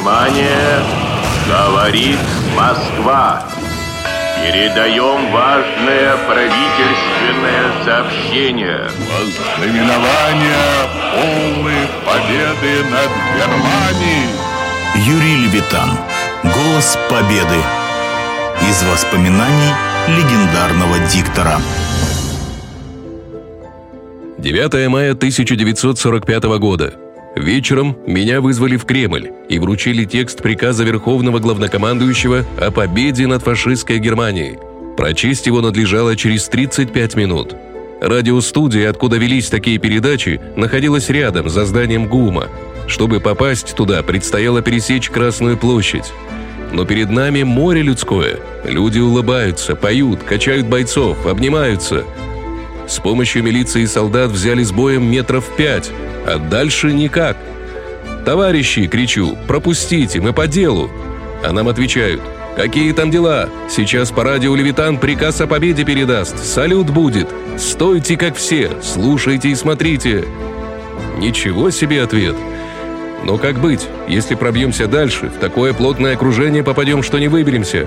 Внимание! Говорит Москва! Передаем важное правительственное сообщение. Вознаменование полной победы над Германией. Юрий Левитан. Голос победы. Из воспоминаний легендарного диктора. 9 мая 1945 года. Вечером меня вызвали в Кремль и вручили текст приказа Верховного Главнокомандующего о победе над фашистской Германией. Прочесть его надлежало через 35 минут. Радиостудия, откуда велись такие передачи, находилась рядом, за зданием ГУМа. Чтобы попасть туда, предстояло пересечь Красную площадь. Но перед нами море людское. Люди улыбаются, поют, качают бойцов, обнимаются. С помощью милиции и солдат взяли с боем метров пять, а дальше никак. «Товарищи!» — кричу. «Пропустите, мы по делу!» А нам отвечают. «Какие там дела? Сейчас по радио Левитан приказ о победе передаст. Салют будет. Стойте, как все. Слушайте и смотрите». Ничего себе ответ. Но как быть, если пробьемся дальше, в такое плотное окружение попадем, что не выберемся?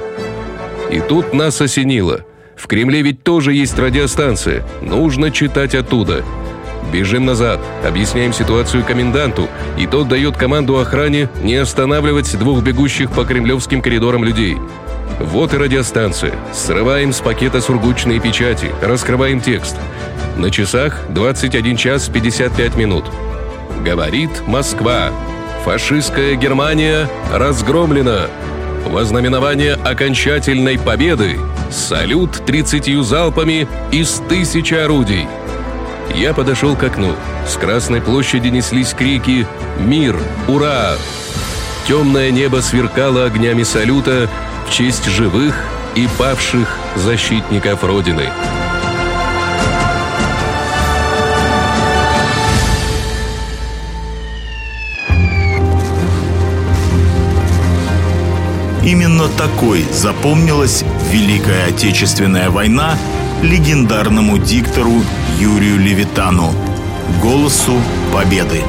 И тут нас осенило. В Кремле ведь тоже есть радиостанция. Нужно читать оттуда. Бежим назад, объясняем ситуацию коменданту, и тот дает команду охране не останавливать двух бегущих по кремлевским коридорам людей. Вот и радиостанция. Срываем с пакета сургучные печати, раскрываем текст. На часах 21 час 55 минут. Говорит Москва. Фашистская Германия разгромлена. Вознаменование окончательной победы. Салют 30 залпами из тысячи орудий. Я подошел к окну. С Красной площади неслись крики «Мир! Ура!». Темное небо сверкало огнями салюта в честь живых и павших защитников Родины. Именно такой запомнилась Великая Отечественная война легендарному диктору Юрию Левитану, голосу победы.